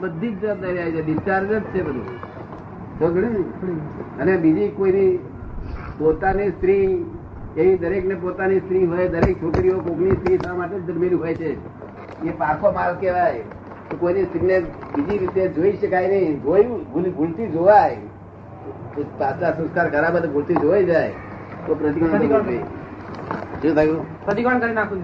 બધી જવાબદારી ડિસ્ચાર્જ જ છે બધું. ઘણું? અને બીજી કોઈની પોતાની સ્ત્રી એવી દરેક ને પોતાની સ્ત્રી હોય, દરેક છોકરીઓ કોકની સ્ત્રી થવા માટે જ જન્મેલી હોય છે. એ પાકો માલ કહેવાય. તો કોઈની સ્ત્રીને બીજી રીતે જોઈ શકાય નહીં. જોયું ભૂલતી જોવાય. પાછા સંસ્કાર ખરાબ બધા ભૂલતી જોવાઈ જાય. તો પ્રતિક્રમણ. શું થયું.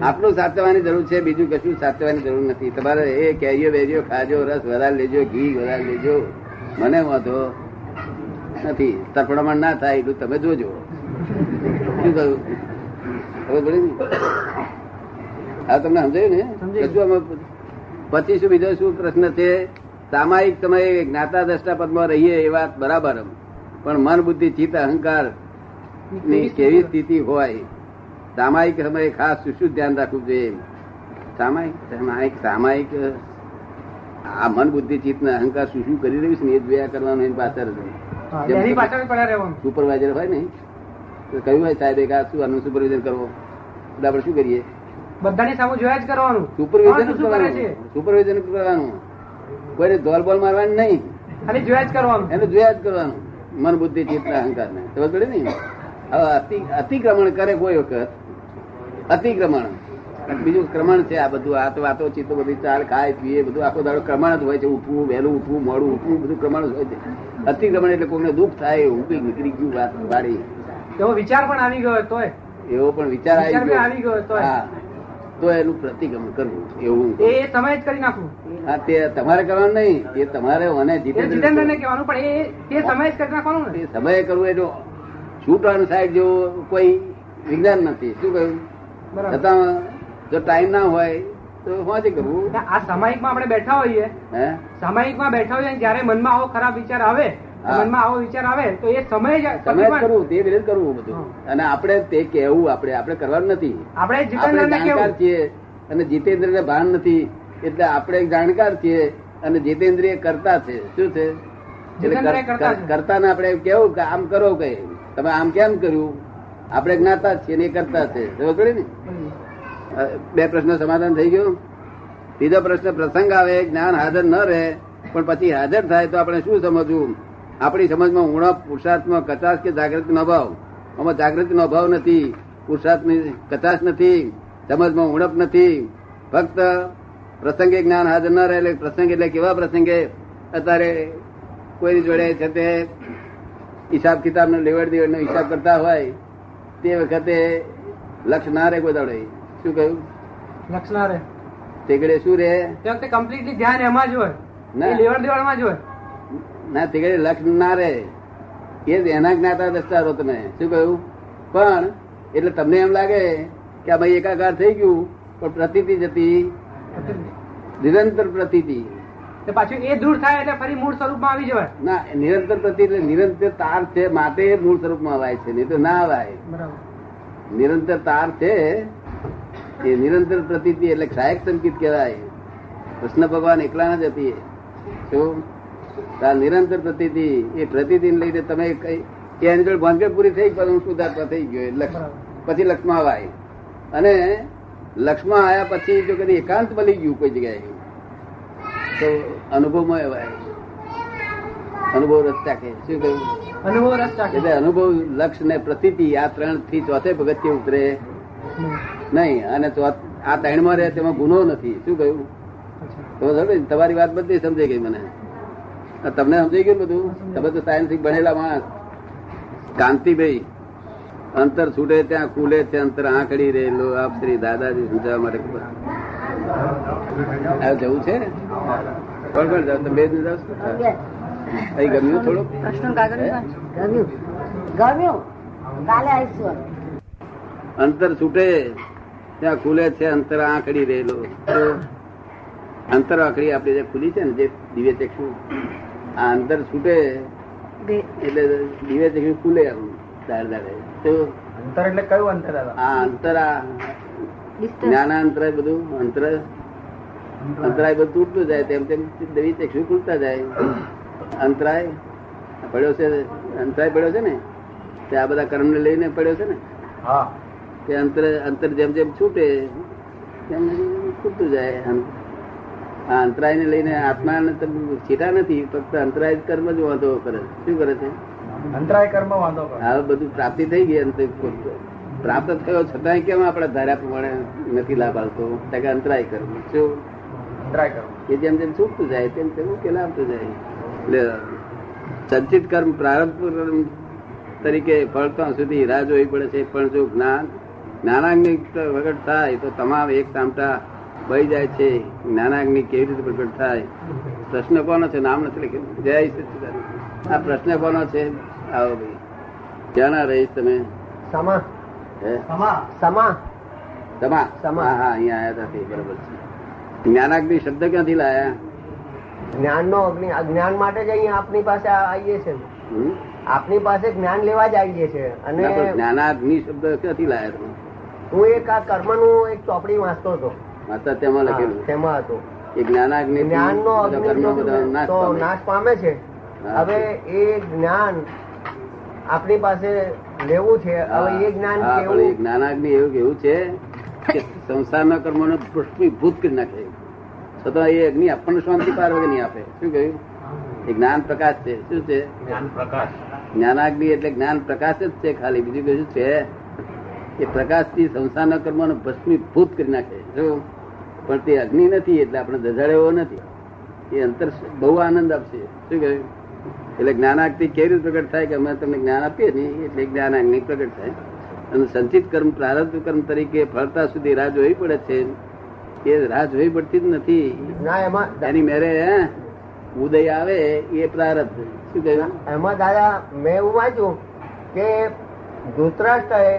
આટલું સાચવવાની જરૂર છે બીજું કશું સાચવવાની જરૂર નથી. તમારે એ કેરીઓ બેરીઓ ખાજો રસ વધારે લેજો ઘી વધારે લેજો. મને વાંધો નથી. તરફડામણ ના થાય એટલું તમે જોજો. શું કહ્યું હવે બોલી હા તમને સમજાયું ને. કશું અમે પછી શું બીજો શું પ્રશ્ન છે? સામાયિક તમે જ્ઞાતા દ્રષ્ટા પદમાં રહીએ એ વાત બરાબર. પણ મન બુદ્ધિ ચિત્ત અહંકારની કેવી સ્થિતિ હોય? સામાયિક સમયે ખાસ શું શું ધ્યાન રાખવું જોઈએ? સામાયિક? સામાયિક સામાયિક આ મન બુદ્ધિ ચિત્ત ને અહંકાર શું શું કરી રહ્યું છે ને એ જોયા કરવાનું એની પાછળ સુપરવાઇઝર હોય ને તો કહ્યું હોય સાહેબ એક આ શું આનું સુપરવિઝન કરવો? એટલે આપણે શું કરીએ? બધાની સામે જોયા જ કરવાનું. સુપરવિઝન કરવાનું. સુપરવિઝન કરવાનું. કોઈને દોલ બોલ મારવાની નહીં. અને જોયા જ કરવાનું. એને જોયા જ કરવાનું. મન બુદ્ધિ ચિત્ત અહંકાર ને. ખબર પડે ને? અતિક્રમણ કરે કોઈ વખત? અતિક્રમણ. બીજું ક્રમણ છે આ બધું આ તો વાતો ચિત્તો બધી ચાલ ખાય પીએ બધું આખો દાડો ક્રમણ જ હોય છે ઉઠવું વહેલું ઉઠવું મોડું ઉઠવું બધું ક્રમણ જ હોય છે. અતિક્રમણ એટલે કોઈને દુઃખ થાય એવું કઈ નીકળી ગયું વાત વાળી એવો વિચાર પણ આવી ગયો તોય. એવો પણ વિચાર આવી ગયો. હા. તો એનું પ્રતિક્રમણ કરવું એવું. એ તમે જ કરી નાખવું. હા તે તમારે કરવાનું નહીં એ તમારે મને એ જીતેન્દ્ર કહેવાનું પણ એ સમય જ કરી નાખવાનું ને. સમયે કરવું એ જો સાહેબ જેવું કોઈ વિજ્ઞાન નથી. શું કહ્યું? છતાં જો ટાઈમ ના હોય તો હોજે કરવું આ સામાયિકમાં આપણે બેઠા હોઈએ. હે? સામાયિકમાં બેઠા હોઈએ જયારે મનમાં આવો ખરાબ વિચાર આવે. મનમાં આવો વિચાર આવે તો એ સમય જ સમય જ પ્રતિમાન- કરવું તે વિરુદ્ધ કરવું બધું. અને આપણે તે કહેવું આપણે આપણે કરવાનું નથી. આપણે જાણકાર છીએ અને જીતેન્દ્ર ને ભાન નથી એટલે આપણે જાણકાર છીએ અને જીતેન્દ્રિય કરતા છે. શું છે? એટલે કરતા ને આપણે કેવું કે આમ કરો કે તમે આમ કેમ કર્યું? આપણે જ્ઞાતા છીએ ને કરતા છે. બે પ્રશ્ન સમાધાન થઈ ગયું. બીજો પ્રશ્ન, પ્રસંગ આવે, જ્ઞાન હાજર ન રહે, પણ પછી હાજર થાય તો આપણે શું સમજવું? આપણી સમજમાં ઉણપ પુરુષાર્થમાં કચાશ કે જાગૃતિનો અભાવ? આમાં જાગૃતિનો અભાવ નથી, પુરુષાર્થની કચાશ નથી, સમજમાં ઉણપ નથી. ફક્ત પ્રસંગે જ્ઞાન હાજર ન રહે એટલે પ્રસંગ એટલે કેવા પ્રસંગે? અત્યારે કોઈની જોડે છે તે હિસાબ કિતાબ લેવડ દેવડ નો હિસાબ કરતા હોય તે વખતે લક્ષ ના રહે કોઈ દાડે. શું કહ્યું? લક્ષ ના રહે તેગડે શું રહે? તે વખતે કમ્પ્લીટલી ધ્યાન એમાં જ હોય. ના. લેવડ દેવડમાં જ હોય. ના તેગડે લક્ષ ના રહે એ જ એના જ્ઞાતા દસ્તારો તમે શું કહ્યું? પણ એટલે તમને એમ લાગે કે આ ભાઈ એકાકાર થઈ ગયું પણ પ્રતિતિ જતી નિરંતર પ્રતીતિ. તો પાછું એ દૂર થાય એટલે ફરી મૂળ સ્વરૂપમાં આવી જવાય. ના નિરંતર પ્રતિ એટલે નિરંતર તાર છે માટે મૂળ સ્વરૂપમાં અવાય છે નહીં તો ના અવાય. નિરંતર તાર છે એ નિરંતર પ્રતિ એટલે સહાયક સંકિત કહેવાય. કૃષ્ણ ભગવાન એકલા જ હતી શું? આ નિરંતર પ્રતિ એ પ્રતિદિન લઈને તમે કઈ એની જોડે ભાનગડ પૂરી થઈ પણ હું સુધારતા થઈ ગયો પછી લક્ષ્મણ અવાય. અને લક્ષ્મણ આવ્યા પછી જો કદી એકાંત બની ગયું કોઈ જગ્યાએ. તો અનુભવમાં એવાય અનુભવ રસ્તા કે શું કહ્યું? અનુભવ રસ્તા એટલે અનુભવ લક્ષ ને પ્રતીતિ આ ત્રણથી ચોથે પગથિયે ઉતરે. નહીં અને આ ત્રણમાં રહે તેમાં ગુનો નથી. શું કહ્યું? તો તમારી વાત બધી સમજાઈ ગઈ મને. તમને સમજાઈ ગયું બધું? તમે તો સાયન્સિક ભણેલા માણસ. કાંતિભાઈ અંતર છૂટે ત્યાં ખુલે છે અંતર આંકડી રહેલો આપ શ્રી દાદાજી સમજાવવા માટે આ જવું છે? કોણ કોણ જાવ તમે બે દિવસ જાવ અહીં ગમ્યું થોડું કૃષ્ણ ગમ્યું. ગમ્યું? કાલે આવીશું અંતર છૂટે. ત્યાં ખુલે છે અંતર આંકડી રહેલો. અંતર આંકડી આપડી જે ખુલી છે ને જે દિવ્ય ચક્ષુ આ અંતર છૂટે એટલે દિવ્ય ચક્ષુ ખુલે આમ દાડે દાડે તો અંતર એટલે કયું અંતર આ અંતર આ જ્ઞાનાંતર બધું અંતર અંતરાય બધું તૂટતું જાય તેમ તેમ દિવ્ય ચક્ષુ ખૂલતા જાય. અંતરાય પડ્યો છે અંતરાય પડ્યો છે ને તે આ બધા કર્મ ને લઈને પડ્યો છે ને. હા. કે અંતર અંતર જેમ જેમ છૂટે તેમ ખૂટતું જાય. આ અંતરાય ને લઈને આત્મા છીટા નથી ફક્ત અંતરાય કર્મ જ વાંધો કરે શું કરે છે? અંતરાય કર્મ વાંધો હવે બધું પ્રાપ્તિ થઈ ગઈ અંતર પ્રાપ્ત થયો છતાંય કેમ આપણે ધાર્યા પ્રમાણે નથી લાભ આવતો? અંતરાય કર્મ. શું? એ જેમ જેમ છૂટતું જાય તેમ તેમ ઉકેલ આવતો જાય. એટલે સંચિત કર્મ પ્રારંભ કર્મ તરીકે ફળતા સુધી રાહ જોવી પડે છે પણ જો જ્ઞાન જ્ઞાનાગ્નિ પ્રગટ થાય તો તમામ એક સામટા વહી જાય છે. જ્ઞાનાગ્નિ કેવી રીતે પ્રગટ થાય? પ્રશ્ન કોનો છે? નામ નથી લખ્યું. જય સચિદાન આ પ્રશ્ન કોનો છે? આવો ભાઈ. જાણા રહીશ તમે? સમા. સમા. સમા. સમા. હા હા અહીંયા આવ્યા હતા બરોબર છે. જ્ઞાનાગ્નિ શબ્દ ક્યાંથી લાયા? જ્ઞાન નો અગ્નિ જ્ઞાન માટે જ અહીંયા આપની પાસે આવીએ છે? આપની પાસે જ્ઞાન લેવા જ આવીએ છે. અને જ્ઞાનાગ્નિ શબ્દ ક્યાંથી લાયા તમે? હું એક આ કર્મનું એક ચોપડી વાંચતો હતો. વાંચતા તેમાં લખેલું? તેમાં હતું. એ જ્ઞાનાગ્નિ જ્ઞાન નો અગ્નિ નાશ તો પામે. નાશ પામે છે. હવે એ જ્ઞાન આપણી પાસે લેવું છે. હવે એ જ્ઞાન કેવું? જ્ઞાનાગ્નિ એવું કેવું છે કે સંસારના કર્મોને પુષ્પીભૂત કરી નાખે. છતાં એ અગ્નિ આપણને શાંતિ પાર વગર નહીં આપે. શું કહ્યું? એ જ્ઞાન પ્રકાશ છે. શું છે? જ્ઞાન પ્રકાશ. જ્ઞાનાગ્નિ એટલે જ્ઞાન પ્રકાશ જ છે ખાલી. બીજું કશું છે? એ પ્રકાશથી સંસારના કર્મોને ભસ્મીભૂત કરી નાખે. જો? પણ તે અગ્નિ નથી એટલે આપણે દજાડે એવો નથી. એ અંતર બહુ આનંદ આપશે. શું કહ્યું? એટલે જ્ઞાનાગ્નિ કેવી રીતે પ્રગટ થાય કે અમે તમને જ્ઞાન આપીએ ને એટલે જ્ઞાનાગ્નિ પ્રગટ થાય. અને સંચિત કર્મ પ્રારબ્ધ કર્મ તરીકે ફળતા સુધી રાહ જોવી પડે છે. એ રાહ જોવી પડતી જ નથી. ના એમાં એની મેરે ઉદય આવે એ પ્રારબ્ધ. શું કહ્યું? એમાં દાદા મેં એવું વાંચ્યું કે ધૃતરાષ્ટ્રએ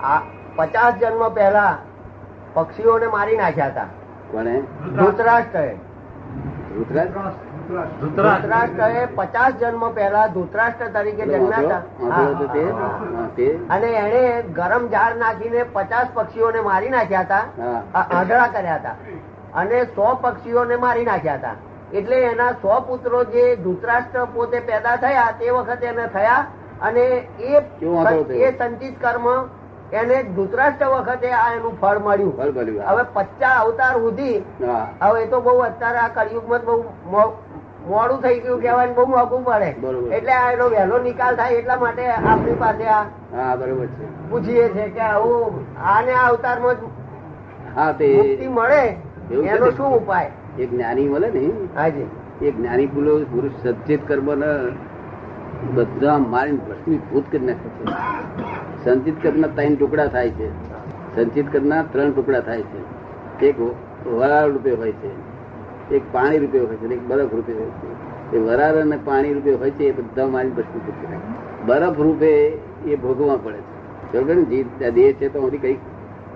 આ પચાસ જન્મ પહેલા પક્ષીઓને મારી નાખ્યા હતા. કોણે? ધૃતરાષ્ટ્રએ. રુદ્રાજ ધૃતરાષ્ટ્રએ પચાસ જન્મ પહેલા ધૂતરાષ્ટ્ર તરીકે જન્મ્યા હતા. અને એને ગરમ ઝાડ નાખીને પચાસ પક્ષીઓને મારી નાખ્યા હતા. આંધળા કર્યા હતા. અને સો પક્ષીઓને મારી નાખ્યા હતા. એટલે એના સો પુત્રો જે ધૂતરાષ્ટ્ર પોતે પેદા થયા તે વખતે એને થયા. અને એ સંચિત કર્મ એને ધૂતરાષ્ટ્ર વખતે આ એનું ફળ મળ્યું. ફળ હવે પચ્ચા અવતાર સુધી હવે એ તો બહુ અત્યારે આ કળિયુગમાં બહુ મો- મોડું થઈ ગયું કહેવાય બહુ મોંઘું પડે. એટલે એનો વહેલો નિકાલ થાય એટલા માટે આપણી પાસે આ હા બરોબર છે. પૂછીએ છે કે આવું આને આ અવતારમાં હા તે મળે એનો શું ઉપાય? એ જ્ઞાની મળે ને. હાજી એ જ્ઞાની પુલો પુરુષ સચેત કર્મ બધા મારીને ભસ્મીભૂત કરી નાખે છે. સંચિત કર્મના ત્રણ ટુકડા થાય છે. સંચિત કર્મના ત્રણ ટુકડા થાય છે. એક વરાળ રૂપે હોય છે. એક પાણી રૂપે હોય છે એક બરફ રૂપે હોય છે. એ વરાળ અને પાણી રૂપે હોય છે એ બધા મારી કરી નાખે બરફ રૂપે એ ભોગવવા પડે છે. બરોબર ને? જે દેહ છે તો હજી કઈ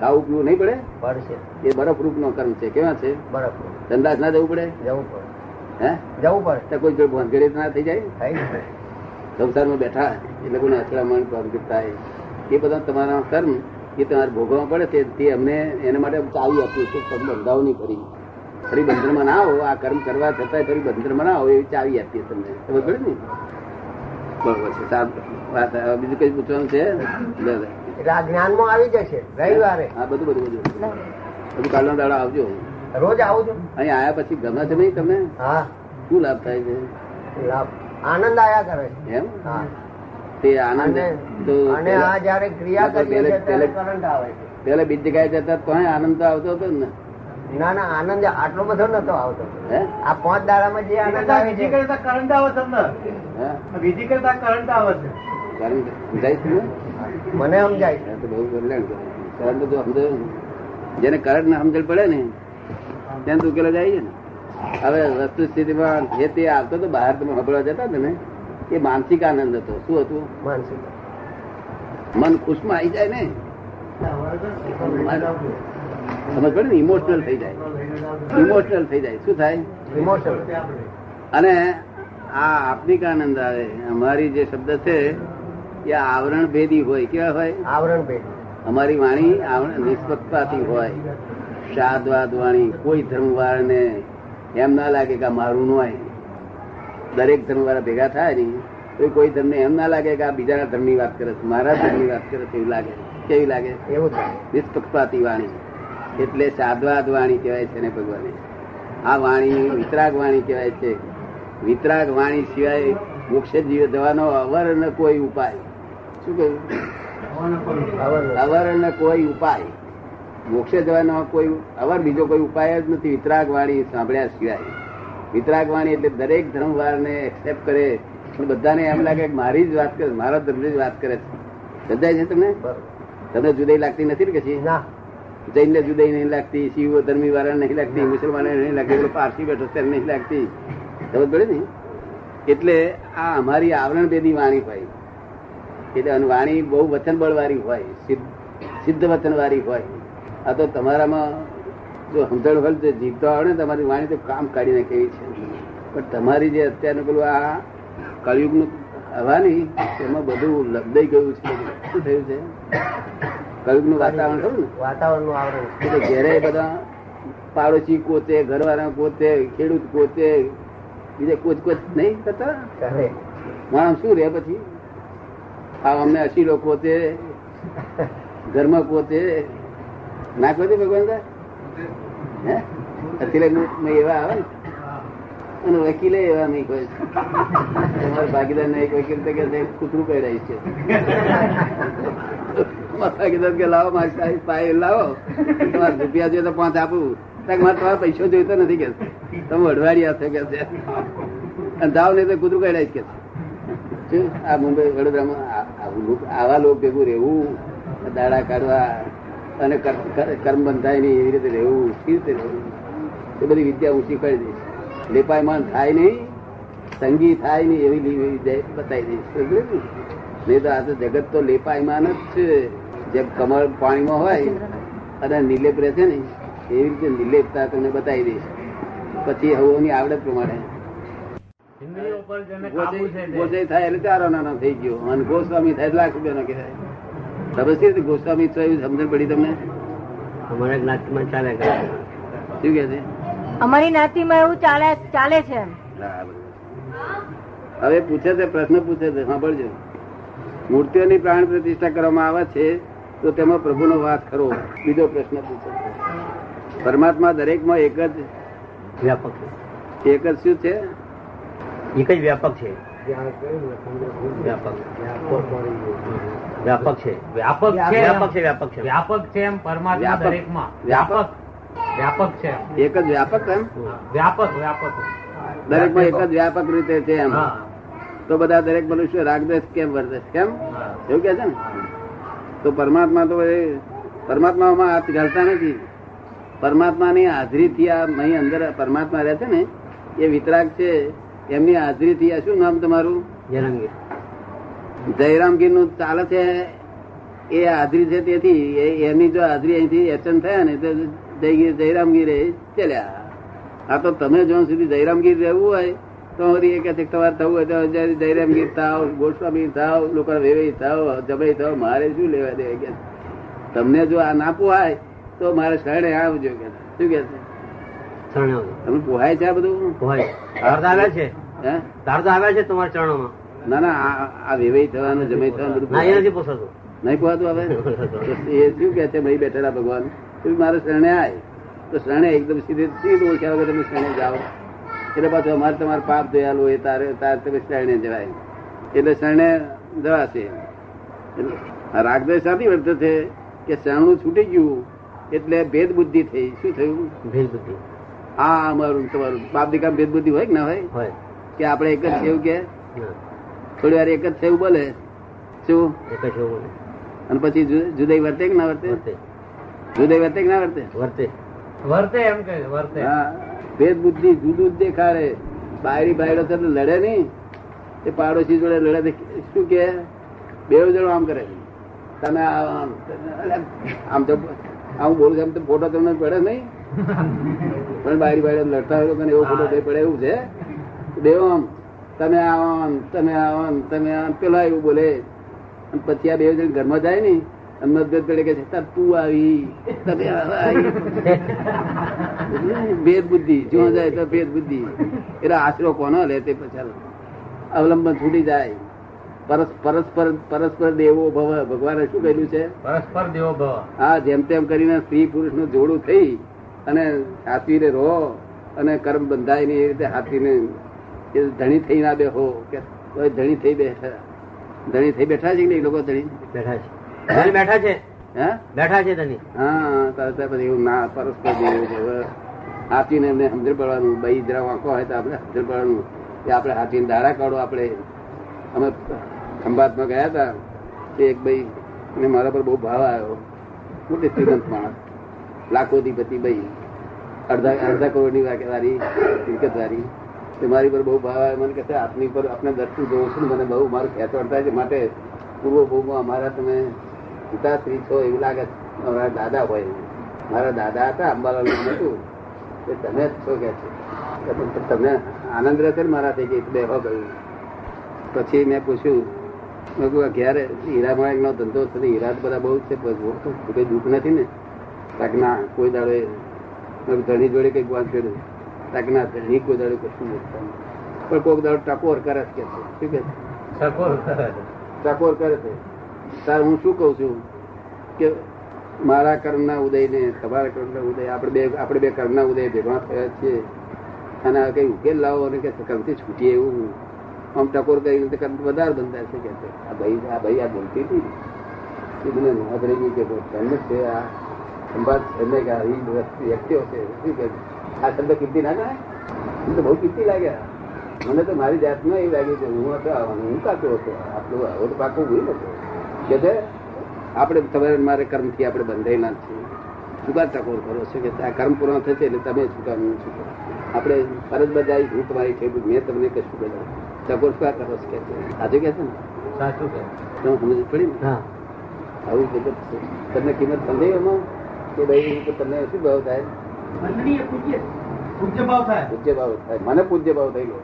ખાવું પીવું નહીં પડે? પડશે એ બરફ રૂપ નો કર્મ છે. કેવા છે? બરફ સંદાસ ના જવું પડે? જવું પડે. હે? જવું પડે. તો કોઈ જોડે ભોંધગડી ના થઈ જાય? થાય. સંસારમાં બેઠા એ લોકોને અથડામણ થાય. એ બધા તમારા કર્મ એ તમારે ભોગવવા પડે તે તે અમને એના માટે ચાવી આપ્યું છે. બંધાવ નહીં ફરી ફરી બંધનમાં ના આવો આ કર્મ કરવા છતાંય ફરી બંધનમાં ના આવો એવી ચાવી આપીએ તમને. ખબર પડે ને? બરોબર છે વાત બીજું કઈ પૂછવાનું છે? જ્ઞાનમાં આવી જશે રવિવારે. હા બધું બધું બધું. બધું કાલનો દાડો આવજો. રોજ આવજો અહીં આયા પછી ગમે છે નહીં તમે? હા. શું લાભ થાય છે? લાભ. આનંદ આયા કરે એમ? હા. તે આનંદ તો અને આ જયારે ક્રિયા કરીએ ત્યારે કરંટ આવે પેલા બીજી જગ્યાએ જતા તો આનંદ તો આવતો હતો ને. ના ના આનંદ આટલો બધો નતો આવતો. હે? આ પાંચ દાડામાં જે આનંદ આવે છે. કરતા કરંટ આવે છે અંદર. હે? કરતા કરંટ આવે છે? મને સમજાય તો બહુ કલ્યાણ જેને કરંટ ના સમજણ પડે ને ત્યાં તું ઉકેલો જાય છે ને. હવે વસ્તુ સ્થિતિમાં જે તે આવતો તો બહાર તમે હબળવા જતા હતા ને એ માનસિક આનંદ હતો. શું હતું? માનસિક. મન ખુશમાં આવી જાય ને. સમજ પડે ને? ઇમોશનલ થઈ જાય. ઇમોશનલ થઈ જાય. શું થાય? ઇમોશનલ અને આ આપનિક આનંદ આવે. અમારી જે શબ્દ છે એ આવરણ ભેદી હોય. કેવા હોય? આવરણ ભેદી. અમારી વાણી આવરણ નિષ્પક્ષપાતી હોય. શાદવાદ વાણી. કોઈ ધર્મવાળાને એમ ના લાગે કે મારું ન હોય. દરેક ધર્મવાળા ભેગા થાય ને તો કોઈ ધર્મને એમ ના લાગે કે આ બીજાના ધર્મની વાત કરે છે મારા ધર્મની વાત કરે છે એવું લાગે. કેવી લાગે? એવું થાય નિષ્પક્ષપાતી વાણી. એટલે સાધવાદ વાણી કહેવાય છે ને ભગવાને. આ વાણી વિતરાગ વાણી કહેવાય છે. વિતરાગ વાણી સિવાય મોક્ષ જીવ જવાનો અવર ન કોઈ ઉપાય. શું કહ્યું? અવર ન કોઈ ઉપાય. મોક્ષે જવાનો કોઈ અવર બીજો કોઈ ઉપાય જ નથી. વિતરાગ વાણી સાંભળ્યા સિવાય. વિતરાગ વાણી એટલે દરેક ધર્મવાર ને એક્સેપ્ટ કરે. પણ બધાને એમ લાગે કે મારી જ વાત કરે મારા ધર્મ જ વાત કરે છે. સમજાય છે તમને? તમને જુદાઈ લાગતી નથી ને કે ના. જૈન ને જુદાઈ નહીં લાગતી શિવ ધર્મી વાળા નહીં લાગતી મુસલમાન નહીં લાગતી પારસી બેઠો ત્યારે નહીં લાગતી. ખબર પડે ને? એટલે આ અમારી આવરણ ભેદી વાણી હોય. એટલે વાણી બહુ વચન બળવાળી હોય સિદ્ધ સિદ્ધ વચન વાળી હોય. આ તો તમારામાં જો સમજણ હોય તો જીવતો આવડે ને તમારી વાણી તો કામ કાઢી નાખે એવી છે. પણ તમારી જે અત્યારનું પેલું આ કળિયુગનું હવાની એમાં બધું લબદાઈ ગયું છે. શું થયું છે? કળિયુગનું વાતાવરણ ખરું ને? વાતાવરણનું આવરણ. એટલે ઘેરે બધા પાડોશી કોતે ઘરવાળા કોતે ખેડૂત કોતે બીજે કોચ કોચ નહીં કરતા માણસ શું રે પછી? આ અમને અસીલો કોતે ઘરમાં કોતે ના કોતે ભગવાન? હે? અત્યારે એવા આવે ને? અને વકીલે એવા નહીં કોઈ. તમારા ભાગીદાર ને એક વકીલ તો કે છે, કૂતરું કહેવાય છે. મારા કીધું કે લાવો, મારી પાય લાવો. તમારે રૂપિયા જોઈએ તો પાંચ આપું. ત્યાં મારે તમારે પૈસો જોઈતો નથી કે તમે અડવાડિયા છો કે છે. અને જાઓ નહીં તો કૂતરું કઈ કે છે. આ મુંબઈ વડોદરામાં આવા લોકો ભેગું રહેવું, દાડા કાઢવા અને કર- કર- કર્મ બંધાય નહીં એવી રીતે રહેવું સી રીતે રહેવું? એ બધી વિદ્યા હું શીખવાડી દઈશ. લેપાયમાન થાય નહીં, સંગી થાય નહીં એવી બતાવી દઈશ? નહીં તો આ તો જગત તો લેપાયમાન જ છે. જેમ કમળ પાણીમાં હોય અને નિલેપ રહે છે ને એવી રીતે નિલેપતા તમને બતાવી દઈશ. પછી હવોની આવડત પ્રમાણે. ગોજે થાય એટલે ચાર આના થઈ ગયો. અને ગોસ્વામી થાય લાખ રૂપિયાનો કહેવાય. ખબર છે ગોસ્વામી છો એવી સમજણ પડી તમને? અમારે જ્ઞાતિમાં ચાલે શું કે છે? અમારી નાતીમાં એવું ચાલે ચાલે છે બરાબર. હવે પૂછે છે પ્રશ્ન પૂછે છે. સાંભળજો. મૂર્તિઓની પ્રાણ પ્રતિષ્ઠા કરવામાં આવે છે. તો તેમાં પ્રભુનો વાસ ખરો. બીજો પ્રશ્ન પૂછો. છે પરમાત્મા દરેકમાં એક જ વ્યાપક એક જ શું છે? એક જ વ્યાપક છે. વ્યાપક. વ્યાપક. છે. વ્યાપક છે. વ્યાપક છે વ્યાપક છે. વ્યાપક છે એમ પરમાત્મા દરેક દરેકમાં. વ્યાપક. વ્યાપક. છે એક જ વ્યાપક એમ? વ્યાપક વ્યાપક. દરેકમાં એક જ વ્યાપક રીતે છે એમ. હા. તો બધા દરેક મનુષ્ય રાગદેશ કેમ વર્દેશ કેમ? એવું કે છે ને? તો પરમાત્મા તો પરમાત્મામાં હાથ ઘાલતા નથી. પરમાત્માની હાજરીથી આ અહીં અંદર પરમાત્મા રહે છે ને એ વિતરાગ છે એમની હાજરીથી આ શું નામ તમારું? જયરામગીર. જયરામગીરનું ચાલે છે એ હાજરી છે તેથી એમની જો હાજરી અહીંથી એચન થયા ને તો જયગીર જયરામગીરે ચાલ્યા આ તો તમે જ્યાં સુધી જયરામગીર રહેવું હોય તો વળી એ કે તમારે થવું હોય તો જય- જયરામગીર થાવ ગોસ્વામી થાવ લોકો વેવાઈ થાવ જમાઈ થાવ મારે શું લેવા દે કે? તમને જો આ ના પોહાય તો મારે શરણે આવજો કે શું કે છે? ચરણો પોહાય છે આ બધું? આવે છે. આવે છે તમારા ચરણોમાં. ના ના આ- વેવાઈ થવાનું જમાઈ થવાનું બધું નથી પોસાતું. નહીં પોહાતું હવે? એ શું કે છે ભાઈ બેઠેલા ભગવાન? મારે શરણે આય. તો શરણે એકદમ સીધે સીધું ઓળખ્યા વગર તમે શરણે જાઓ. એટલે પાછું અમારે તમારે પાપ દયાલું હોય તારે તારે તમે શરણે જવાય. એટલે શરણે જવાશે. રાગદ્વેષ શાથી વર્તે છે કે શરણું છૂટી ગયું એટલે ભેદ બુદ્ધિ થઈ. શું થયું? ભેદ બુદ્ધિ આ અમારું તમારું. બાપ દીકરા ભેદ બુદ્ધિ હોય કે ના હોય? કે આપણે એક જ થયું કે? થોડી વાર એક જ થયું બોલે. શું? એક જ થયું બોલે. અને પછી જુદાઈ વર્તે કે ના વર્તે? વર્તે. જુદાઈ વર્તે કે ના વર્તે? વર્તે. વર્તે એમ કે વર્તે. હા. ભેદ બુદ્ધિ જુદું જ દેખાડે. બાયરી બાયડો સાથે લડે નહીં. એ પાડોશી જોડે લડે શું કે બે જણ આમ કરે તમે આમ તો આમ બોલું છું, તો ફોટો તમને પડે નહીં. પણ બાયરી બાયડો લડતા હોય એવો ફોટો કઈ પડે એવું છે. દેવો આમ તમે આમ, તમે આમ, તમે આમ પેલા એવું બોલે. પછી આ બે જણ ઘરમાં જાય ને અને મતભેદ પડે કે છે "તાર તું આવી. તમે ભેદ બુદ્ધિ જો જાય તો ભેદ બુદ્ધિ. એટલે આશરો કોનો લે તે પછી અવલંબન છૂટી જાય. પરસ પરસ્પર પરસ્પર દેવો ભવ. ભગવાને શું કહ્યું છે? પરસ્પર દેવો ભવ. હા જેમ તેમ કરીને સ્ત્રી પુરુષનું જોડું થઈ અને હાથીને રહો અને કર્મ બંધાય નહીં એ રીતે હાથીને એ ધણી થઈ ના બેહો. કે ધણી થઈ બેઠા. ધણી થઈ બેઠા છે કે એ લોકો ધણી બેઠા છે. ધણી બેઠા છે? હે? બેઠા છે ધણી હા પછી એવું ના પરસ્પર હાથીને એમને સમજણ પડવાનું. બઈ જરા વાંકો હોય તો આપણે સમજણ પડવાનું કે આપણે હાથીને ધારા કાઢો. આપણે અમે ખંભાતમાં ગયા હતા તે એક ભાઈ ને મારા પર બહુ ભાવ આવ્યો. મોટી શ્રીમંત માણસ. લાખોધિપતિ ભાઈ. અડધા અડધા કરોડની વાળી મિલકત વાળી તે મારી પર બહુ ભાવ આવ્યો. મને કહે છે આપની પર આપણે દર્શન જોઉં છું મને બહુ મારું ખેંચવાડતા છે. માટે પૂર્વ ભૂમાં અમારા તમે પિતાશ્રી છો એવું લાગે અમારા દાદા હોય મારા દાદા હતા અંબાલાલ હતું એ તમે જ છો કે છે. તમે તમને આનંદ રહેશે ને મારા થઈ ગઈ બે હો ગયું. પછી મેં પૂછ્યું મેં કહ્યું ઘેર હીરા માણેક ધંધો છે હીરા બધા બહુ છે કોઈ દુઃખ નથી ને. તાકના કોઈ દાડો ધણી જોડે કંઈક વાત કર્યું તાક ના ધણી કોઈ દાડો કશું નથી પણ કોઈક દાડો ટકોર કરે છે કે છે. શું કે ટકોર કરે છે. ટકોર કરે છે. તાર હું શું કઉ છું કે મારા કર્મના ઉદય ને તમારા કર્મના ઉદય, આપણે બે આપણે બે કર્મના ઉદય ભેગા થયા છીએ. અને કઈ ઉકેલ લાવો અને કે કર્મથી છૂટીએ એવું આમ ટકોર કરી રીતે કર્મ વધારે બંધાય છે કે આ ભાઈ આ ભાઈ આ બોલતી હતી. મને ગઈ કે કર્મ છે, આ સંભાળ એમને કે આ ઈ વ્યક્તિઓ છે. શું કે આ શબ્દ કીર્તિ ના થાય મને તો બહુ કીર્તિ લાગ્યા મને તો મારી જાતમાં એવું લાગ્યું કે હું હતો હું કાચો હતો. આટલું આવો તો પાકું હું કે છે? આપણે તમારે મારે કર્મથી આપણે બંધાયેલા જ છીએ. શું કામ ટકોર કરો છો કે આ કર્મ પૂર્ણ થશે એટલે તમે શું કામ શું કરો આપણે ફરજ બજાવી હું તમારી છે મેં તમને કશું કર્યું ટકોર શું કરો છો? કે છે? આજે કે છે ને? સાચું કે. તમે સમજ પડી ને? હા. આવું જગત છે તમને કિંમત સમજાય એમાં? કે ભાઈ તો તમને શું ભાવ થાય? પૂજ્ય. ભાવ થાય. મને પૂજ્ય ભાવ થઈ ગયો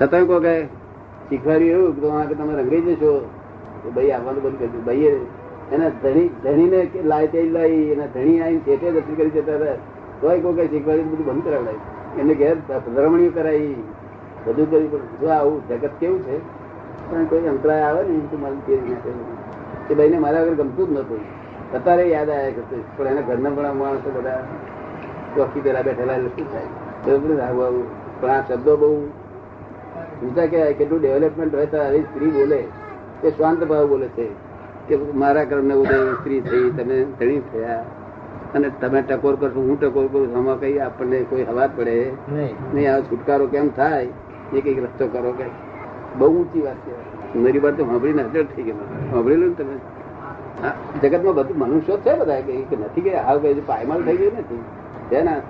છતાં કહો કે શીખવાડ્યું એવું તો તમે રંગાઈ જશો. તો ભાઈ આવવાનું બંધ કરી દીધું. ભાઈએ એના ધણી, ધણીને કે લાય તે લાવી એના ધણી આવીને છેટે દર્શન કરી જતા હતા તોય કોઈ કઈ શીખવાડી બધું બંધ કરાવડાય. એને ઘેર ધર્મણીઓ કરાવી બધું કરી પણ જો આવું જગત કેવું છે? પણ કોઈ અંતરાય આવે ને, તો મારે તે રીતે એ ભાઈને મારા આગળ ગમતું જ નતું અત્યારે યાદ આવ્યા કરતું પણ એના ઘરના ઘણા માણસો બધા ચોકી પેલા બેઠેલા શું થાય? બરોબર? આવું આવું. પણ આ શબ્દો બહુ, ઊંચા કહેવાય. કેટલું ડેવલપમેન્ટ હોય તો આવી સ્ત્રી બોલે. તે શાંત ભાવ બોલે છે કે મારા કર્મને ઉદય સ્ત્રી થઈ તમે ધણી થયા અને તમે ટકોર કરશો હું ટકોર કરું આમાં કઈ આપણને કોઈ હવા પડે. નહીં. આ છુટકારો કેમ થાય? એ કંઈક રસ્તો કરો કે. બહુ ઊંચી વાત છે. મારી વાત તો સાંભળીને હજર થઈ ગઈ મને. સાંભળેલું ને તમે. જગતમાં બધું મનુષ્યો છે બધા કે નથી કે હાવ કઈ પાયમાલ થઈ ગયું નથી. છે ને?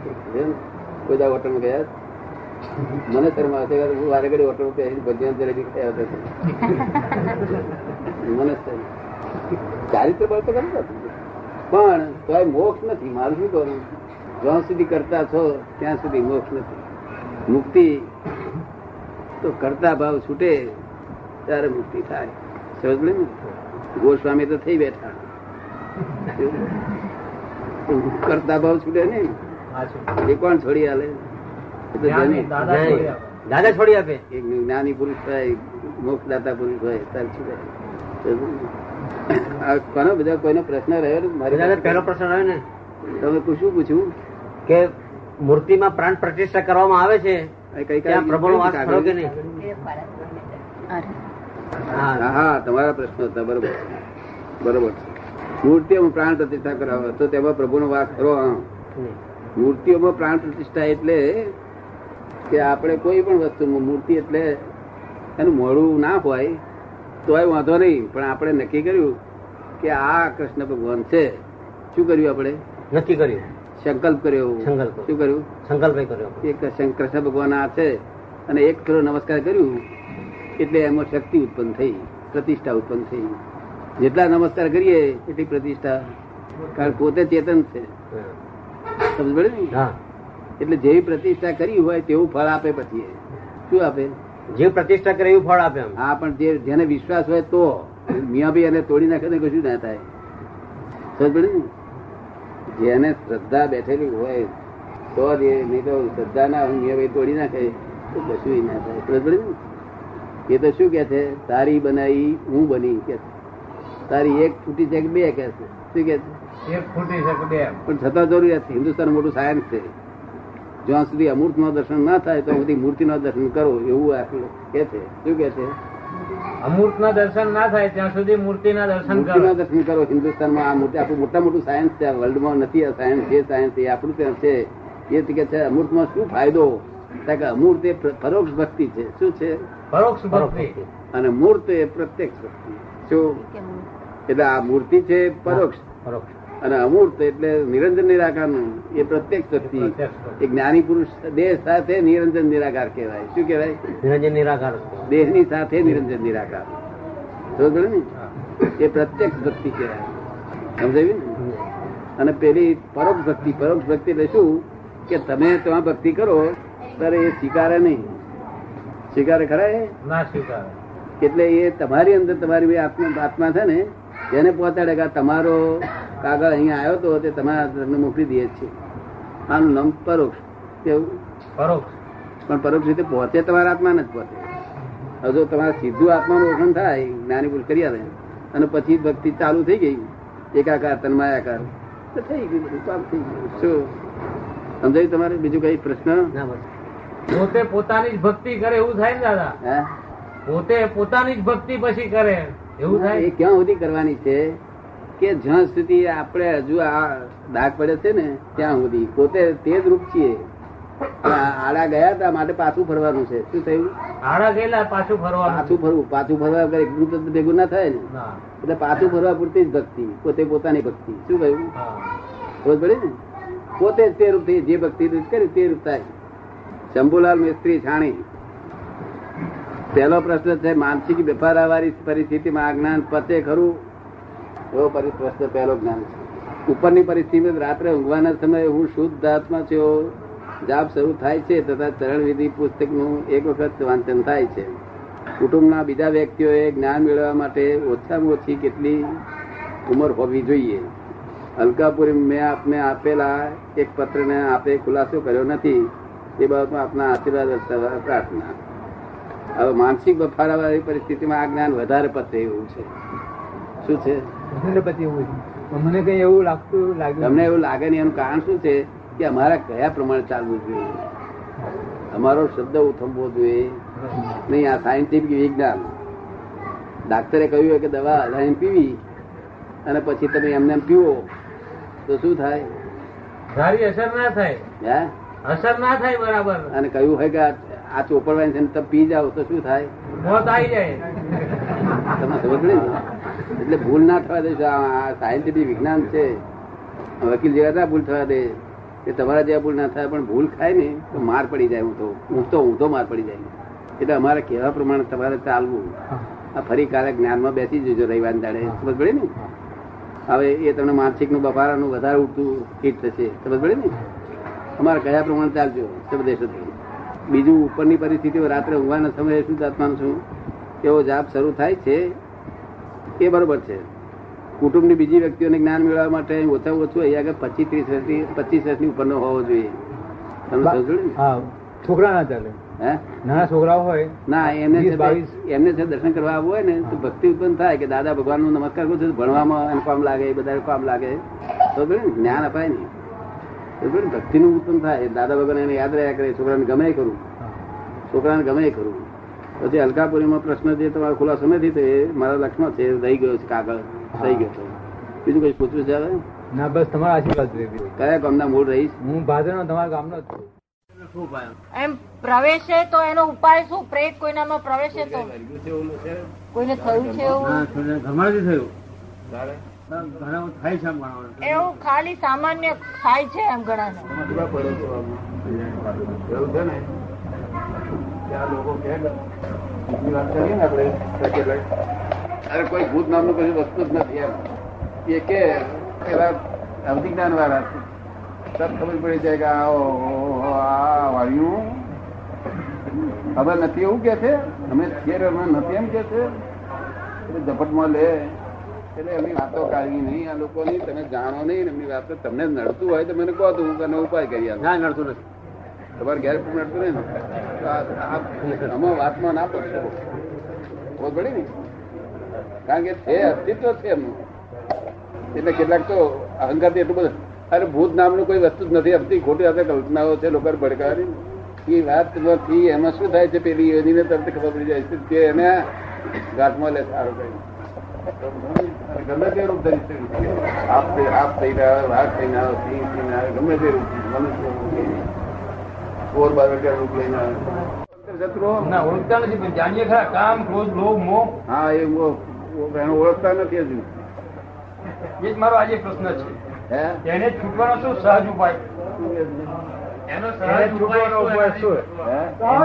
કોઈ હોટલમાં ગયા? મને શરમ આવશે હું વારે ઘડી હોટલમાં પહેરી ભજીયા જલેબી ખાઈ આવતો મને ચારિત્ર બળ તો ખરું પણ તો મોક્ષ નથી મારું શું કરું? જ્યાં સુધી કરતા છો ત્યાં સુધી મોક્ષ નથી. મુક્તિ તો કરતા ભાવ છૂટે ત્યારે મુક્તિ થાય. સમજ ને? ગોસ્વામી તો થઈ બેઠા. કરતા ભાવ છૂટે ને એ કોણ છોડી જેને- દાદા છોડી આપે. એક જ્ઞાની પુરુષ હોય મોક્ષદાતા પુરુષ હોય ત્યારે છૂટે કોનો બધા કોઈનો પ્રશ્ન રહ્યો મારી પહેલો પ્રશ્ન રહ્યો ને. તમે પૂછ્યું પૂછ્યું કે મૂર્તિમાં પ્રાણ પ્રતિષ્ઠા કરવામાં આવે છે? કઈ કઈ પ્રબળ વાસ ખરો કે નહીં? હા. હા હા તમારા પ્રશ્નો હતા બરોબર. બરોબર. મૂર્તિઓમાં પ્રાણ પ્રતિષ્ઠા કરાવો તો તેમાં પ્રભુનો વાસ ખરો હા. મૂર્તિઓમાં પ્રાણ પ્રતિષ્ઠા એટલે કે આપણે કોઈ પણ વસ્તુમાં મૂર્તિ એટલે એનું મોડું ના હોય તોય વાંધો નહીં. પણ આપણે નક્કી કર્યું કે આ કૃષ્ણ ભગવાન છે. શું કર્યું આપણે? નક્કી કર્યું. સંકલ્પ કર્યો. સંકલ્પ. શું કર્યું? સંકલ્પ કર્યો એક કૃષ્ણ ભગવાન આ છે. અને એક કિલો નમસ્કાર કર્યું એટલે એમાં શક્તિ ઉત્પન્ન થઈ પ્રતિષ્ઠા ઉત્પન્ન થઈ. જેટલા નમસ્કાર કરીએ એટલી પ્રતિષ્ઠા. કારણ પોતે ચેતન છે. સમજ પડે ને? હા. એટલે જેવી પ્રતિષ્ઠા કરી હોય તેવું ફળ આપે પછી. શું આપે? જે પ્રતિષ્ઠા કરે એવું ફળ આપે હા પણ જે જેને વિશ્વાસ હોય તો. મિયા ભાઈ એને તોડી નાખે ને કશું ના થાય. સમજ જેને શ્રદ્ધા બેઠેલી હોય તો જ એ નહીં તો શ્રદ્ધા ના હોય મિયા ભાઈ તોડી નાખે તો કશું ના થાય. સમજ એ તો શું કે છે? તારી બનાવી હું બની કે તારી એક ફૂટી છે કે બે કે છે? શું કે છે? એક ફૂટી શકે બે. પણ છતાં જરૂરિયાત છે. હિન્દુસ્તાન મોટું સાયન્સ છે. જ્યાં સુધી અમૃત નો દર્શન ના થાય તો સુધી મૂર્તિ નો દર્શન કરો એવું કે છે. શું કે છે? અમૃત ના દર્શન ના થાય ત્યાં સુધી મૂર્તિ ના દર્શન મૂર્તિ ના દર્શન કરો. હિન્દુસ્તાનમાં આ મૂર્તિ આપણું મોટા મોટું સાયન્સ છે. વર્લ્ડમાં નથી આ સાયન્સ જે સાયન્સ એ આપણું ત્યાં છે. એ કે છે અમૂર્તમાં શું ફાયદો? કારણ કે અમૂર્ત એ પરોક્ષ ભક્તિ છે. શું છે? પરોક્ષ ભક્તિ. અને મૂર્ત એ પ્રત્યક્ષ ભક્તિ. શું? એટલે આ મૂર્તિ છે પરોક્ષ. પરોક્ષ. અને અમૂર્ત એટલે નિરંજન નિરાકારનું એ પ્રત્યક્ષ શક્તિ. એ જ્ઞાની પુરુષ દેહ સાથે નિરંજન નિરાકાર કહેવાય. શું કહેવાય? નિરંજન નિરાકાર. દેહની સાથે નિરંજન નિરાકાર. સમજ ને? એ પ્રત્યક્ષ ભક્તિ કહેવાય. સમજાવ્યું ને? અને પેલી પરોક્ષ ભક્તિ પરોક્ષ ભક્તિ એટલે શું? કે તમે ત્યાં ભક્તિ કરો ત્યારે એ સ્વીકારે નહીં. સ્વીકારે ખરા ના સ્વીકારે. એટલે એ તમારી અંદર તમારી આત્મા આત્મા છે ને એને પહોંચાડે કે તમારો કાગળ અહીંયા આવ્યો તો તે તમારા તમને મોકલી દઈએ છીએ. આનું નામ પરોક્ષ. કેવું? પરોક્ષ. પણ પરોક્ષ રીતે પહોંચે તમારા આત્માને જ પહોંચે હજુ તમારા સીધું આત્માનું ઓળખણ થાય જ્ઞાની ભૂલ કરી આવે અને પછી ભક્તિ ચાલુ થઈ ગઈ એકાકાર તન્માયાકાર તો થઈ ગયું બધું કામ થઈ ગયું. શું? સમજાયું તમારે? બીજું કઈ પ્રશ્ન? પોતે પોતાની જ ભક્તિ કરે એવું થાય ને દાદા. પોતે પોતાની જ ભક્તિ પછી કરે. એવું એ થાય ક્યાં સુધી કરવાની છે? કે જ્યાં સુધી આપણે હજુ આ દાગ પડે છે ને ત્યાં સુધી. પોતે તે જ રૂપ છીએ. આડા ગયા હતા માટે પાછું ફરવાનું છે. શું થયું? આડા ગયેલા પાછું ફરવા પાછું ફરવું. પાછું ફરવા એકલું ભેગું ના થાય ને. એટલે પાછું ફરવા પૂરતી જ ભક્તિ. પોતે પોતાની ભક્તિ. શું કહ્યું? ખબર પડે ને? પોતે જ તે રૂપ થઈ જે ભક્તિ કરી તે રૂપ થાય. શંભુલાલ મિસ્ત્રી છાણી. પહેલો પ્રશ્ન છે, માનસિક વેપારાવાળી પરિસ્થિતિમાં આ જ્ઞાન પતે ખરું? એવો પરી- પ્રશ્ન પહેલો જ્ઞાન છે. ઉપરની પરિસ્થિતિ રાત્રે ઊંઘવાના સમયે હું શુદ્ધ આત્મા છું. જાપ શરૂ થાય છે તથા ચરણ વિધિ પુસ્તકનું એક વખત વાંચન થાય છે. કુટુંબના બીજા વ્યક્તિઓએ જ્ઞાન મેળવવા માટે ઓછામાં ઓછી કેટલી ઉંમર હોવી જોઈએ? અલકાપુરી મેં આપને આપેલા એક પત્રને આપે ખુલાસો કર્યો નથી. એ બાબતમાં આપના આશીર્વાદ પ્રાર્થના. હવે માનસિક બફારાવાળી પરિસ્થિતિમાં આ જ્ઞાન વધારે પતે એવું છે. શું છે? મને પછી એવું છે. મને કઈ એવું લાગતું લાગે તમને એવું લાગે નહીં એનું કારણ શું છે? કે અમારા કયા પ્રમાણે ચાલવું જોઈએ? અમારો શબ્દ ઉથમવો જોઈએ. નહીં આ સાયન્ટિફિક વિજ્ઞાન. ડાક્ટરે કહ્યું હોય કે દવા હલાઈને પીવી અને પછી તમે એમને એમ પીવો તો શું થાય? સારી અસર ના થાય. હે? અસર ના થાય બરાબર. અને કહ્યું હોય કે આ- ચોપડવાની છે તમે પી જાવ તો શું થાય? તમે સમજ? એટલે ભૂલ ના થવા દે આ સાયન્ટિફિક વિજ્ઞાન છે. વકીલ જેવા ના ભૂલ થવા દે. એ તમારા જેવા ભૂલ ના થાય પણ ભૂલ ખાય ને તો માર પડી જાય હું તો. હું તો હું તો માર પડી જાય. એટલે અમારે કહેવા પ્રમાણે તમારે ચાલવું. આ ફરી કાલે જ્ઞાનમાં બેસી જજો રવિવાર દાડે. સમજ પડે ને? હવે એ તમને માનસિકનું બફારાનું વધારે ઉઠતું હિટ થશે. સમજ પડે ને? અમારે કયા પ્રમાણે ચાલજો? સબદેશ બીજું ઉપરની પરિસ્થિતિઓ રાત્રે ઊંઘવાના સમયે શું આત્માનું છું? એવો જાપ શરૂ થાય છે? એ બરોબર છે. કુટુંબની બીજી વ્યક્તિઓને જ્ઞાન મેળવવા માટે ઓછા ઓછું અહીંયા આગળ પચીસ ત્રીસ વર્ષથી પચીસ વર્ષની ઉપરનો હોવો જોઈએ. તમે સમજો ને? છોકરા ના ચાલે. નાના છોકરાઓ હોય ના એમને એમને છે દર્શન કરવા આવવું હોય ને તો ભક્તિ ઉત્પન્ન થાય કે દાદા ભગવાનનું નમસ્કાર કરું છું ભણવામાં કામ લાગે એ બધા કામ લાગે. તો જ્ઞાન અપાય ને ભક્તિ નું ઉત્પન્ન થાય. દાદા ભગવાન એને યાદ રહ્યા કરે છોકરાને ગમે કરું. છોકરાને ગમે કરું. પછી અલકાપુરીમાં પ્રશ્ન જે તમારો ખુલાસો નથી તો એ મારા લક્ષમાં છે રહી ગયો છે કાગળ રહી ગયો છે. બીજું કઈ પૂછવું છે ના બસ તમારા આશીર્વાદ કયા ગામના મૂળ રહીશ? હું ભાદરનો તમારા ગામનો જ છું. એમ પ્રવેશે તો એનો ઉપાય શું? પ્રેત કોઈનામાં પ્રવેશે તો? કોઈને થયું છે એવું? એવું ખાલી સામાન્ય થાય છે એમ ઘણા એવું છે ને? ત્યાં લોકો કે બીજી વાત કરીએ ને આપણે અરે કોઈ ભૂત નામનું કશું વસ્તુ જ નથી એમ. એ કે પેલા અવધિજ્ઞાન વાળા તરત ખબર પડી જાય કે આ વાળ્યું ખબર નથી એવું કે છે? અમે અમે નથી એમ કે છે? એટલે ઝપટમાં લે. એટલે એમની વાતો કાઢવી નહીં. આ લોકોની તમે જાણો નહીં એમની વાતો તમને નડતું હોય તો મને કહો તો હું તને ઉપાય કરી ના નડતું નથી. તમારે ઘેર પણ નડતું નહીં ને? આમાં વાતમાં ના પડશો ખબર પડી ને? કારણ કે છે અસ્તિત્વ છે એમનું. એટલે કેટલાક તો અહંકાર એટલું બધું. અરે ભૂત નામનું કોઈ વસ્તુ જ નથી આપતી ખોટી આપણે કલ્પનાઓ છે લોકો ભડકાવાની એ વાત નથી એમાં શું થાય છે પેલી એની તરત ખબર પડી જાય છે એને ઘાટમાં લે સારું કઈ ગમે તે રૂપ ધરી આપ આપ થઈને આવે વાઘ થઈને આવે સિંહ થઈને આવે ગમે તે રૂપ મનુષ્ય રૂપ બાર ચોર રૂપ લઈને આવે. ઓળખતા નથી હજુ. એ જ મારો આજે પ્રશ્ન હે? છે એને છૂટવાનો શું સહજ ઉપાય? એનો સહજ છૂટવાનો ઉપાય શું? હે?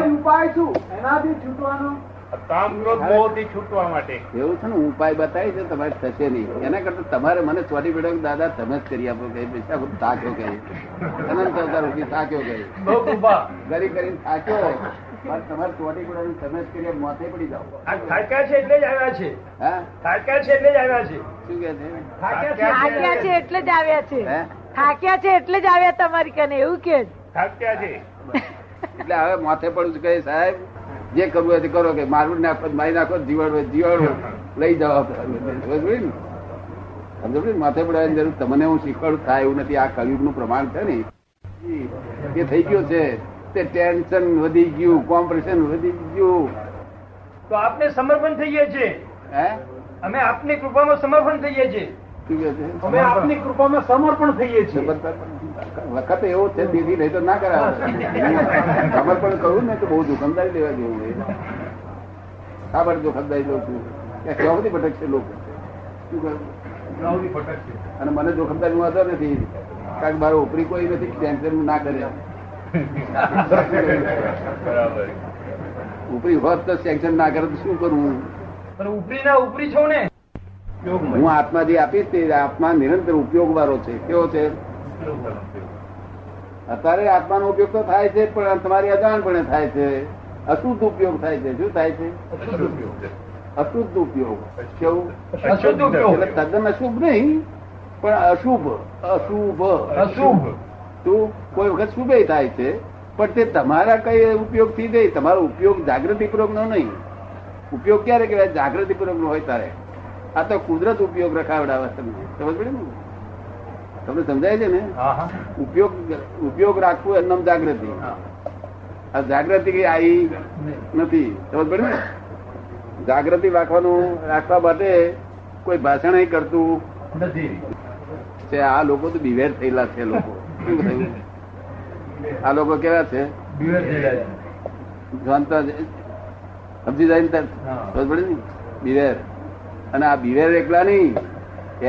ઉપાય શું? એનાથી છૂટવાનો? કામ ક્રોધ મોહ છૂટવા માટે. એવું છે ને ઉપાય બતાવી છે તમારે થશે નહીં. એના કરતા તમારે મને ચોટી બેઠો દાદા તમે જ કરી આપો કઈ પૈસા થાક્યો કઈ અનંત અવતાર સુધી થાક્યો કઈ કરીને થાક્યો પણ તમારે ચોટી બેઠો તમે જ કરી માથે પડી જાઓ. થાક્યા છે એટલે જ આવ્યા છે. હા? થાક્યા છે એટલે જ આવ્યા છે. શું કે છે? થાક્યા છે એટલે જ આવ્યા છે થાક્યા છે એટલે જ આવ્યા તમારી કને એવું કે થાક્યા છે. એટલે હવે માથે પડું છું કે સાહેબ? જે કરવું હોય તે કરો કે મારું નાખો મારી નાખો જીવાડો જીવાડો. લઈ જાઓ. સમજો ને? ને? માથે પડાવવાની જરૂર. તમને હું શીખવાડું? થાય એવું નથી. આ કલયુગનું પ્રમાણ છે ને. એ થઈ ગયું છે. તે ટેન્શન વધી ગયું કોમ્પ્રેશન વધી ગયું. તો આપને સમર્પણ થઈએ છીએ હે? અમે આપની કૃપામાં સમર્પણ થઈએ છીએ છે. અમે આપની કૃપામાં સમર્પણ થઈએ વખત એવો છે દીદી નહીં તો ના કરાવે. સમર્પણ કરવું ને તો બહુ જોખમદારી લેવા જેવું શા માટે જોખમદારી લઉં છું કે કેવા બધી ભટકશે લોકો. શું અને મને જોખમદારી વાંધો નથી. કારણ કે મારો ઉપરી કોઈ નથી ટેન્શન ના કરે. ઉપરી હોત તો સેન્કશન ના કરે તો શું કરવું પણ ઉપરી ના ઉપરી છો ને? હું આત્મા જે આપીશ તે આત્મા નિરંતર ઉપયોગ વાળો છે. કેવો છે? અત્યારે આત્માનો ઉપયોગ તો થાય છે પણ તમારી અજાણપણે થાય છે. અશુદ્ધ ઉપયોગ થાય છે. શું થાય છે? અશુદ્ધ ઉપયોગ કેવું? અશુદ્ધ ઉપયોગ. એટલે તદ્દન અશુભ નહીં પણ અશુભ. અશુભ. અશુભ. તું કોઈ વખત શુભે થાય છે પણ તે તમારા કઈ ઉપયોગથી નહીં તમારો ઉપયોગ જાગૃતિ પૂર્વક નો નહીં. ઉપયોગ ક્યારે કહેવાય? જાગૃતિ પૂર્વક નો હોય તારે. આ તો કુદરત ઉપયોગ રખાવડાવે તમને. સમજ પડે ને તમને સમજાય છે ને? ઉપયોગ ઉપયોગ રાખવું એમનામ જાગૃતિ. આ જાગૃતિ કઈ આવી નથી. સમજ પડે ને? જાગૃતિ રાખવાનું રાખવા માટે કોઈ ભાષણ કરતું નથી. છે આ લોકો તો બિવેર થયેલા છે લોકો. આ લોકો કેવા છે? જાણતા સમજી જાય. ને બિવેર અને આ બિવેર એકલા નહીં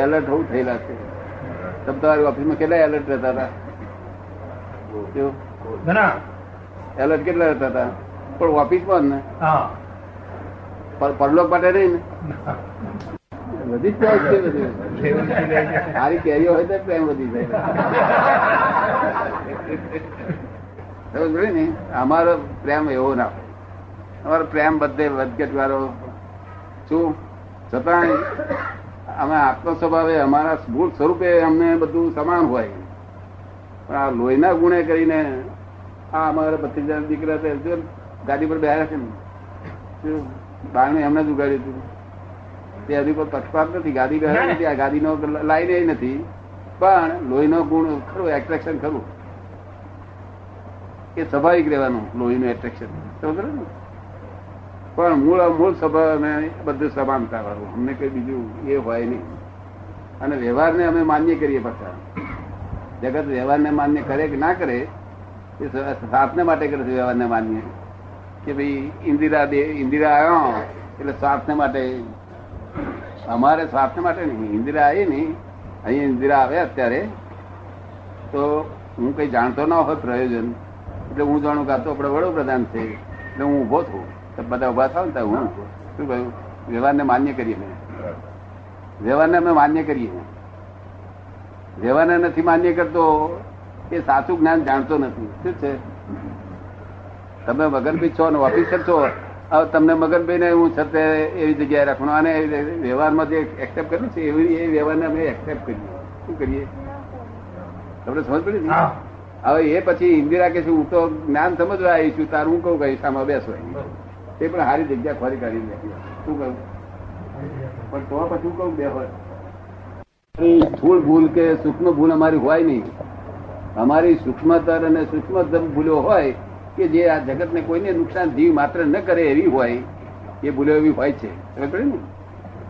એલર્ટ હોવું થયેલા છે. તમે તમારી ઓફિસમાં કેટલા એલર્ટ રહેતા હતા? એલર્ટ કેટલા રહેતા હતા? પણ ઓફિસમાં ને. પરલોક માટે નહીં ને? વધી જ જાય છે બધું. સારી કેરીઓ હોય તો પ્રેમ વધી જાય. ને અમારો પ્રેમ એવો ના અમારો પ્રેમ બધે વધઘટ વાળો શું? છતાં અમે આત્મ સ્વભાવે અમારા મૂળ સ્વરૂપે અમને બધું સમાન હોય. પણ આ લોહીના ગુણે કરીને આ અમારા ભત્રીજા દીકરા ગાડી પર બેહ્યા છે ને બારણે એમને જ ઉગાડ્યું હતું. તે હજી કોઈ પક્ષપાત નથી ગાડી બેહાડી નથી આ ગાડીનો લાઈન એ નથી. પણ લોહીનો ગુણ ખરું એટ્રેક્શન ખરું. એ સ્વાભાવિક રહેવાનું લોહીનું એટ્રેક્શન સમજ ને? પણ મૂળ મૂળ સ્વભાવ અમે બધું સમાનતા વાળું અમને કઈ બીજું એ હોય નહીં. અને વ્યવહારને અમે માન્ય કરીએ પાછા. જગત વ્યવહારને માન્ય કરે કે ના કરે, એ સ્વાર્થને માટે કરે છે વ્યવહારને માન્ય. કે ભાઈ ઇન્દિરા દે, ઇન્દિરા આવ્યો એટલે સ્વાર્થને માટે. અમારે સ્વાર્થને માટે નહીં. ઇન્દિરા આવી નહીં અહીં ઇન્દિરા આવે અત્યારે. તો હું કઈ જાણતો ના હોય પ્રયોજન. એટલે હું જાણું કે આ તો આપણે વડોપ્રધાન છે. એટલે હું ઊભો છું. બધા ઊભા થાવ ને હું? શું કહ્યું? વ્યવહારને માન્ય કરીએ ને. વ્યવહારને અમે માન્ય કરીએ. વ્યવહારને નથી માન્ય કરતો એ સાચું જ્ઞાન જાણતો નથી. શું છે? તમે મગનભાઈ છો ને ઓફિસર છો હવે તમને મગનભાઈ ને હું છતે એવી જગ્યાએ રાખવાનું. અને વ્યવહારમાં જે એક્સેપ્ટ કર્યું છે એવી એ વ્યવહારને અમે એક્સેપ્ટ કરીએ. શું કરીએ? તમને સમજ પડી ને? હવે એ પછી ઇન્દિરા કે છે હું તો જ્ઞાન સમજવા આવી છું તારું હું કહું કઈ સામે બેસો. તે પણ સારી જગ્યા ખોરી કરી શું કહું? પણ તો પછી કહું બે હોય? સ્થૂળ ભૂલ કે સૂક્ષ્મ ભૂલ અમારી હોય નહીં. અમારી સૂક્ષ્મતર અને સૂક્ષ્મતમ ભૂલો હોય કે જે આ જગતને કોઈને નુકસાન જીવ માત્ર ન કરે એવી હોય, એ ભૂલો એવી હોય છે.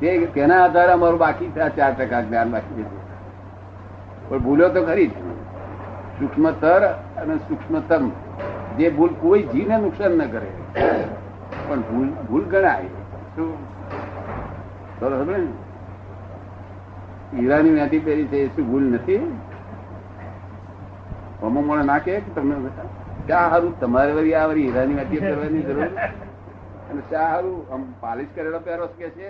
તે તેના આધારે અમારું બાકી ચાર ટકા જ્ઞાન બાકી છે. પણ ભૂલો તો ખરી જ. સૂક્ષ્મતર અને સૂક્ષ્મતમ જે ભૂલ કોઈ જીવને નુકસાન ન કરે. પણ ભૂલ ભૂલ ગણાય. બરોબર ને હીરાની વેતી પહેરી છે શું ભૂલ નથી? હમો મોડે ના કે તમને ચા સારું તમારે વળી આ વળી હીરાની વેતી પહેરવાની જરૂર. અને શા સારું આમ પાલિશ કરેલો પહેરો કે છે?